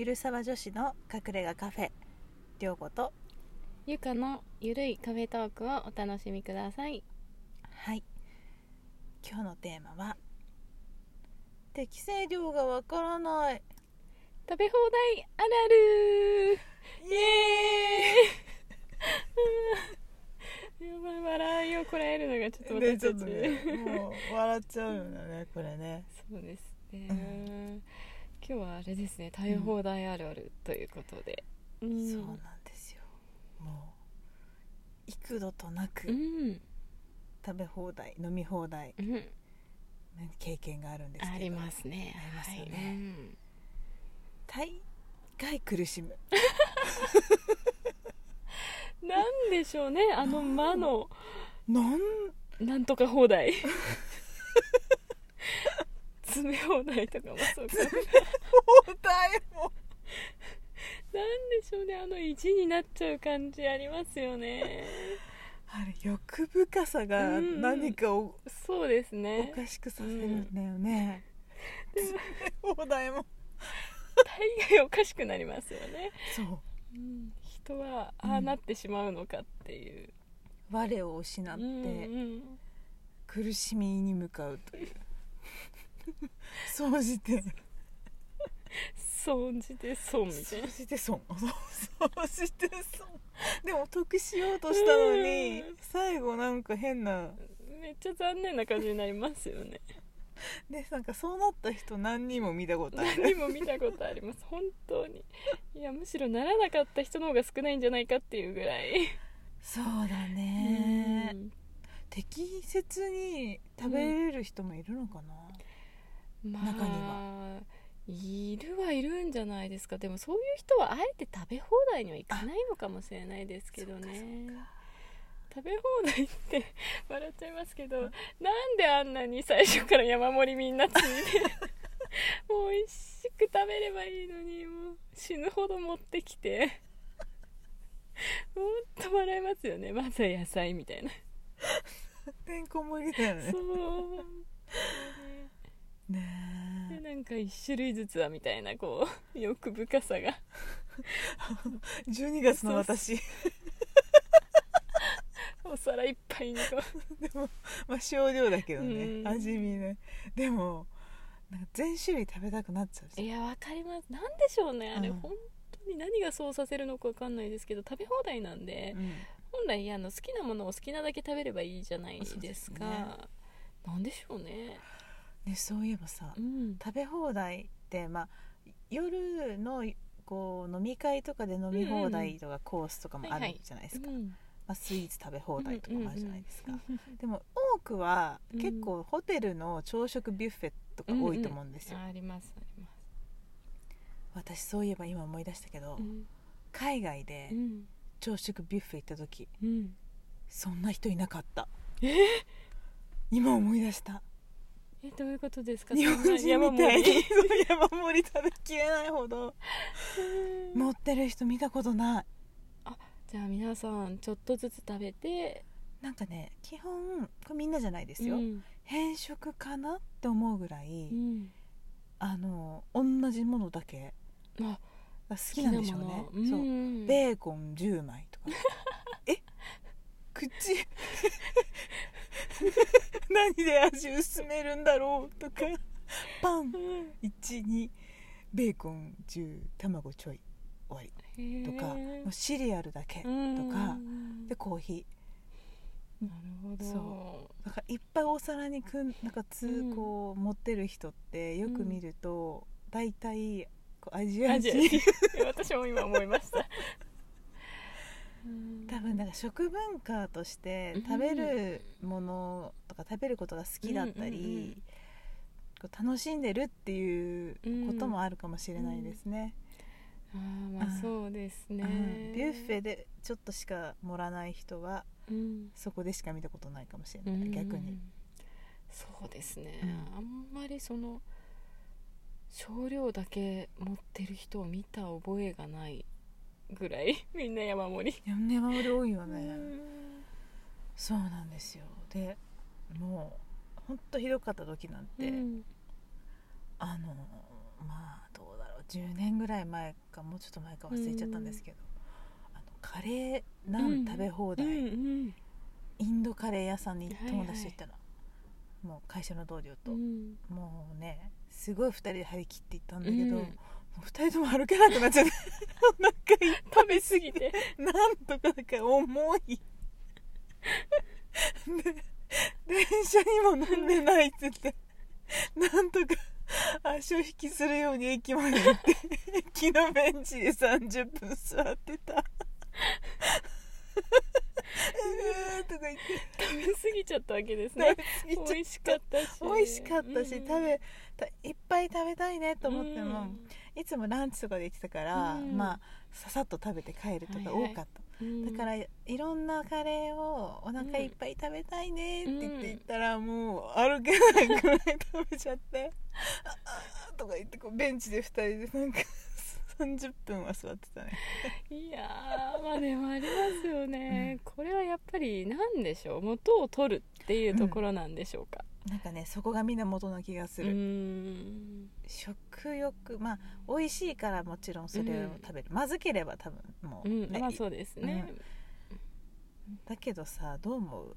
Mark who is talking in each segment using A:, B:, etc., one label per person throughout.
A: ゆるさわ女子の隠れ家カフェ。りょうこと。
B: ゆかのゆるいカフェトークをお楽しみください。
A: はい。今日のテーマは適正量がわからない。
B: 食べ放題あるある。イエーイ。やばい笑いをこらえるのがちょっと
A: ね
B: 私たち、
A: ちょっとねもう笑っちゃうよねこれね。
B: そうですね、
A: う ん
B: 今日はあれですね食べ放題あるあるということで、うん。
A: そうなんですよ。もう幾度となく
B: うん、
A: 食べ放題飲み放題
B: うん、
A: ね経験があるんですけど。
B: ありますね。
A: ありますよね。
B: はい。うん
A: 大概苦しむ。
B: なんでしょうねあの魔の。
A: なん？
B: なんとか放題 詰め放題とかもそうか
A: 放題も
B: なんでしょうね。あの意地になっちゃう感じありますよね。
A: あれ欲深さが
B: うん。
A: 何かを
B: そうです
A: お
B: ね
A: かしくさせるんだよね、放題も
B: 大概おかしくなりますよね、
A: そう。
B: うん。人はああなってしまうのかっていう、
A: 我を失って
B: うんうん。
A: 苦しみに向かうという 総じて
B: 損じて損みたい
A: 総
B: な
A: じて損。総じて損。でも得しようとしたのに
B: うん
A: 最後なんか変な。
B: めっちゃ残念な感じになりますよね。
A: でなんかそうなった人何人も見たことある。
B: 何も見たことあります。本当に。いやむしろならなかった人の方が少ないんじゃないかっていうぐらい。
A: そうだね。
B: うん。
A: 適切に食べれる人もいるのかな、
B: まあ
A: 中には。い
B: るはいるんじゃないですか。でもそういう人はあえて食べ放題にはいかないのかもしれないですけどね。食べ放題って 笑っちゃいますけどなんであんなに最初から山盛りみんなついてもう美味しく食べればいいのにもう死ぬほど持ってきてほんと笑いますよね。まずは野菜みたいな。
A: てんこ盛りだよね。
B: そう
A: ね
B: でなんか一種類ずつはみたいなこう 欲深さが。
A: え12月の私。
B: お皿いっぱいにこ
A: でもまあ少量だけどね、
B: うん。
A: 味見ね。でもなんか全種類食べたくなっちゃう
B: いやわかります。なんでしょうね。あれ、
A: うん
B: 本当に何がそうさせるのかわかんないですけど食べ放題なんで、
A: うん。
B: 本来あの好きなものを好きなだけ食べればいいじゃないですか。
A: ですね。
B: なんでしょうね
A: ね、そういえばさ、
B: うん。
A: 食べ放題って、まあ、夜のこう飲み会とかで飲み放題とかコースとかもあるじゃないですか、
B: うん
A: まあ、スイーツ食べ放題とかもあるじゃないですか、
B: うんうん
A: でも多くは
B: うん
A: 結構ホテルの朝食ビュッフェとか多いと思うんですよ、
B: あありますあります。
A: 私そういえば今思い出したけど、
B: うん。
A: 海外で
B: うん。
A: 朝食ビュッフェ行った時
B: うん。
A: そんな人いなかった。
B: え
A: 今思い出した
B: えどういうことですか？
A: 日本人み
B: 山
A: たいに山盛り食べきれないほど。持ってる人見たことない。
B: じゃあ皆さんちょっとずつ食べて。
A: なんかね基本これみんなじゃないですよ、
B: うん。
A: 変色かなって思うぐらい、
B: うん。
A: あの同じものだけ
B: あ
A: が好きなんでしょうね。そう。
B: うん。
A: ベーコン10枚とかえ口何で味薄めるんだろうとか。パン。
B: うん。
A: 12ベーコン10卵ちょい。終わり。とか。シリアルだけ。と
B: うん
A: か。でコーヒ
B: なるほど。
A: そーだからいっぱいお皿にくんなんかつ
B: うん。
A: こう持ってる人ってよく見ると大体こうアジア人
B: ア私も今思いました。うん
A: 多分なんか食文化として
B: うん
A: 食べるものとか食べることが好きだったり楽しんでるっていうこともあるかもしれないですね、
B: あーまあそうですね。
A: うん。ビュッフェでちょっとしか盛らない人は
B: うん。
A: そこでしか見たことないかもしれない、
B: うん。
A: 逆に。
B: そうですね、
A: うん。
B: あんまりその少量だけ持ってる人を見た覚えがないぐらいみんな山盛り。
A: 山盛り多いよね、
B: うん。
A: そうなんですよ。でもうほんとひどかった時なんて、
B: うん。
A: あのまあどうだろう。10年ぐらい前かもうちょっと前か忘れちゃったんですけど、あのカレーナン食べ放題、
B: うんうん
A: インドカレー屋さんに
B: はいはい
A: 友達と行ったの、もう会社の同僚と、
B: うん。
A: もうねすごい2人で張り切って行ったんだけど、
B: うん
A: もう2人とも歩けなくなっちゃってお腹
B: 食べ過ぎて。
A: なんとかだから重い。で電車にも乗んでないって言って。なんとか足を引きするように駅まで行って。駅のベンチで30分座ってた。うーとか言って。
B: 食べ過ぎちゃったわけですね。美味しかったし。
A: 美味しかったし、
B: うん。
A: 食べたいっぱい食べたいねと思っても、
B: うん
A: いつもランチとかで行ってたから、
B: うん。
A: まあささっと食べて帰るとか多かった、
B: うん。
A: だからいろんなカレーをお腹いっぱい食べたいねって言って行ったら、もう歩けないくらい食べちゃって「ああ」とか言ってこうベンチで2人でなんか30分は座ってたね。
B: いやーまあでもありますよね、これはやっぱり何でしょう？元を取るっていうところなんでしょうか。
A: なんかねそこが源な気がす
B: う
A: る、
B: ん。
A: 食欲まあ美味しいからもちろんそれを食べる、まずければ多分もう、
B: うん
A: ね
B: まあそうですね、
A: だけどさどう思う？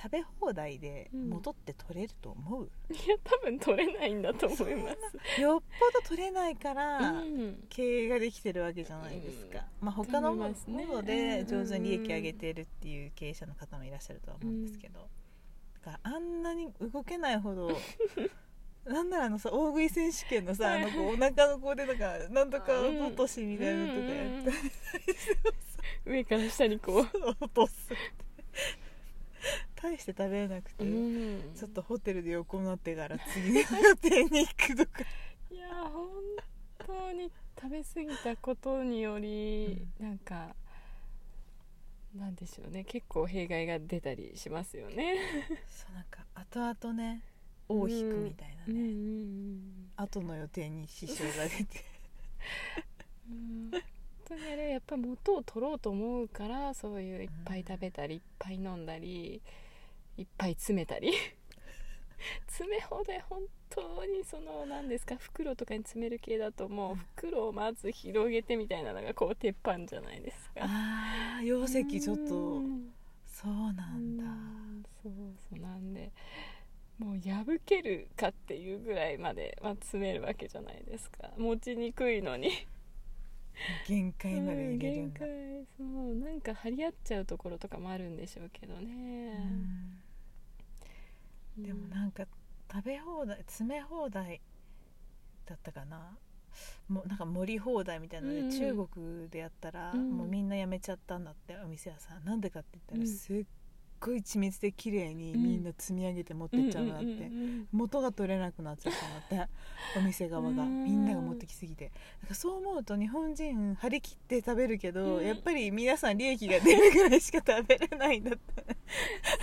A: 食べ放題で
B: うん。
A: 元って取れると思う、
B: いや多分取れないんだと思います。
A: よっぽど取れないから、
B: うん。
A: 経営ができてるわけじゃないですか、まあ他のもので
B: うん。
A: 上手に利益上げてるっていう経営者の方もいらっしゃるとは思うんですけど、だからあんなに動けないほど なんならあのさ大食い選手権のさあのこうお腹のこうでなんかなんとか落としみたいなのとかやって。
B: 上から下にこ
A: 落とすって大して食べれなくて、
B: う、うん。
A: ちょっとホテルで横になってから次の予定に行くとか。
B: いや本当に食べ過ぎたことにより、なんかなんでしょうね。結構弊害が出たりしますよね。
A: そうなんか後々ね尾を引くみたいな
B: うんう
A: ね、
B: ん。
A: 後の予定に支障が出て。
B: うん。本当にあれやっぱ元を取ろうと思うからそういういっぱい食べたりいっぱい飲んだりいっぱい詰めたり。詰め放題本当にその何ですか袋とかに詰める系だともう袋をまず広げてみたいなのがこう鉄板じゃないですか。
A: ああ容積ちょっと。
B: うん。
A: そうなんだ。
B: うんそうそうなんで。もう破けるかっていうぐらいまで、まあ、詰めるわけじゃないですか。持ちにくいのに。
A: 限界まで入れるんだ、
B: うん限界。そうなんか張り合っちゃうところとかもあるんでしょうけどね、
A: うんでもなんか食べ放題詰め放題だったかな。もうなんか盛り放題みたいなので、
B: うんうん。
A: 中国でやったら、
B: うん。
A: もうみんな辞めちゃったんだってお店屋さん。なんでかって言ったら、
B: うん。
A: すっごい緻密で綺麗にみんな積み上げて持ってっちゃうんだって、元が取れなくなっちゃったんだってお店側が。
B: うん。
A: みんなが持ってきすぎて。そう思うと日本人張り切って食べるけど、
B: うん。
A: やっぱり皆さん利益が出るぐらいしか食べれないんだって。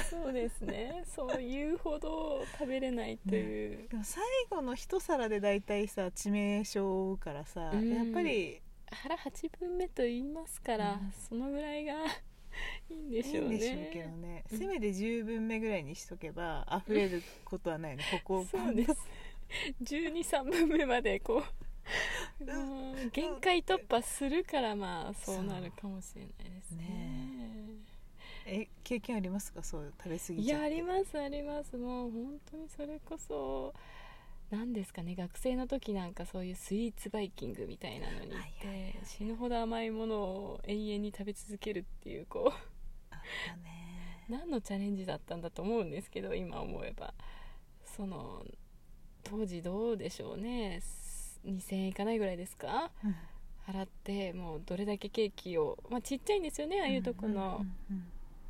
B: そうですね。そういうほど食べれないという、
A: でも最後の一皿で大体さ致命傷を負うからさ、
B: うん。
A: やっぱり
B: 腹8分目と言いますから、
A: うん。
B: そのぐらいがいいんで
A: いい
B: しょうんね
A: でしょうけどね、
B: うん。
A: せめて10分目ぐらいにしとけば溢れることはないねここを
B: そうです。123分目までこう もう限界突破するからまあそうなるかもしれないですね。
A: ねえ。経験ありますか？そう食べ過ぎ
B: い
A: ちゃって。
B: やありますあります。もう本当にそれこそ何ですかね学生の時なんかそういうスイーツバイキングみたいなのに行って、死ぬほど甘いものを永遠に食べ続けるっていうこう。何のチャレンジだったんだと思うんですけど今思えば。その当時どうでしょうね。2000円いかないぐらいですか？
A: うん。
B: 払ってもうどれだけケーキを、まあ、ちっちゃいんですよねああいうとこの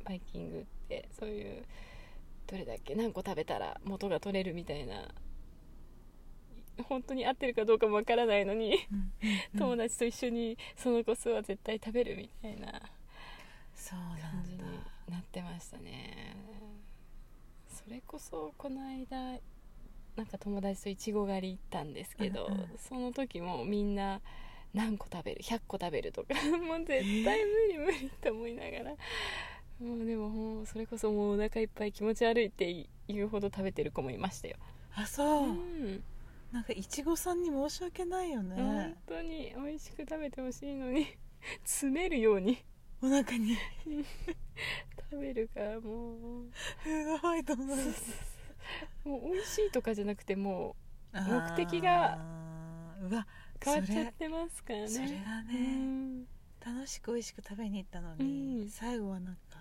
B: バイキングって。そういうどれだけ何個食べたら元が取れるみたいな本当に合ってるかどうかもわからないのに友達と一緒にその個数は絶対食べるみたいな感じになってましたね。それこそこの間なんか友達といちご狩り行ったんですけど、
A: うんうん。
B: その時もみんな何個食べる100個食べるとかもう絶対無理無理って思いながらもうでももうそれこそもうお腹いっぱい気持ち悪いって言うほど食べてる子もいましたよ、
A: あそう、
B: うん、
A: なんかいちごさんに申し訳ないよね。
B: 本当に美味しく食べてほしいのに。詰めるように。
A: お腹に。
B: 食べるからもう。
A: フードファイトになる
B: もう美味しいとかじゃなくても
A: あー。
B: 目的が
A: うわ
B: う変わっちゃってますからね。
A: それだね
B: うん
A: 楽しく美味しく食べに行ったのに、
B: うん。
A: 最後はなんか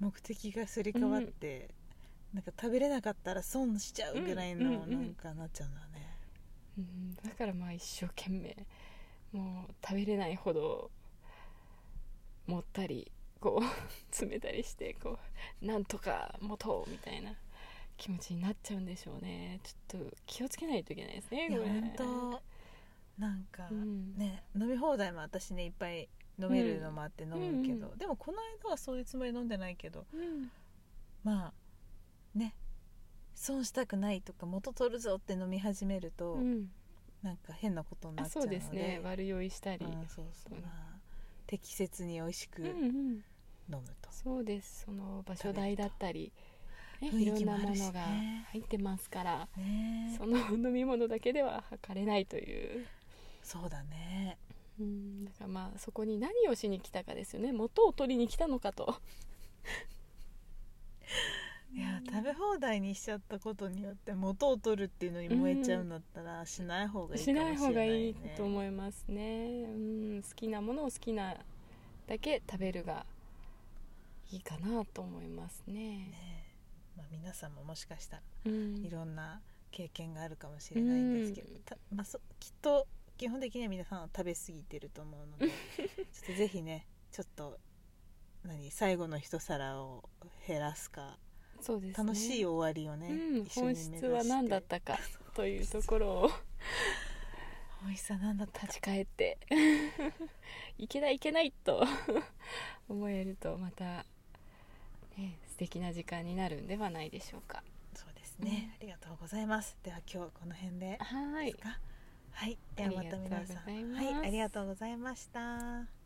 A: 目的がすり替わって、なんか食べれなかったら損しちゃうぐらいの
B: うんうんうん
A: なんかなっちゃうんだね、
B: うん。だからまあ一生懸命もう食べれないほど持ったりこう 詰めたりしてこうなんとか持とうみたいな気持ちになっちゃうんでしょうね。ちょっと気をつけないといけないですねこれ。
A: 本当なんか、
B: うん。
A: ね飲み放題も私ねいっぱい飲めるのもあって飲むけど、
B: うん。
A: でもこの間はそういうつもりで飲んでないけど
B: うん。
A: まあね損したくないとか元取るぞって飲み始めると、
B: うん。
A: なんか変なことにな
B: あ
A: っちゃうので
B: そうですね。悪酔いしたり。
A: うんそうそう、
B: うん。
A: まあ適切に美味しく飲
B: うんうん。
A: むと、
B: そうです。その場所代だったり、ね、いろんなものが入ってますから
A: ね。
B: その飲み物だけでは測れないという。
A: そうだね。
B: うん。だからまあそこに何をしに来たかですよね。元を取りに来たのかと
A: いや食べ放題にしちゃったことによって元を取るっていうのに燃えちゃうんだったら、しない方がいいか
B: し
A: もしれない、ね、
B: ない方がいいと思いますね、うん、好きなものを好きなだけ食べるがいいかなと思いますね。
A: ねまあ、皆さんももしかしたら
B: うん。
A: いろんな経験があるかもしれないんですけど、
B: うん。
A: たまあ、そきっと基本的には皆さんは食べ過ぎてると思うので ちょっとぜひねちょっと何最後の一皿を減らすか
B: そうですね。
A: 楽しい終わりをね、
B: うん、
A: 一緒に目
B: 本質は何だったかというところを。
A: 美味しさ何だったか。
B: 立ち返って。いけないいけないと。思えるとまた、ね、素敵な時間になるんではないでしょうか。
A: そうですね、ありがとうございます。では今日はこの辺で。
B: はい。
A: ですか？はい、ではまた皆さん。はい。ありがとうございました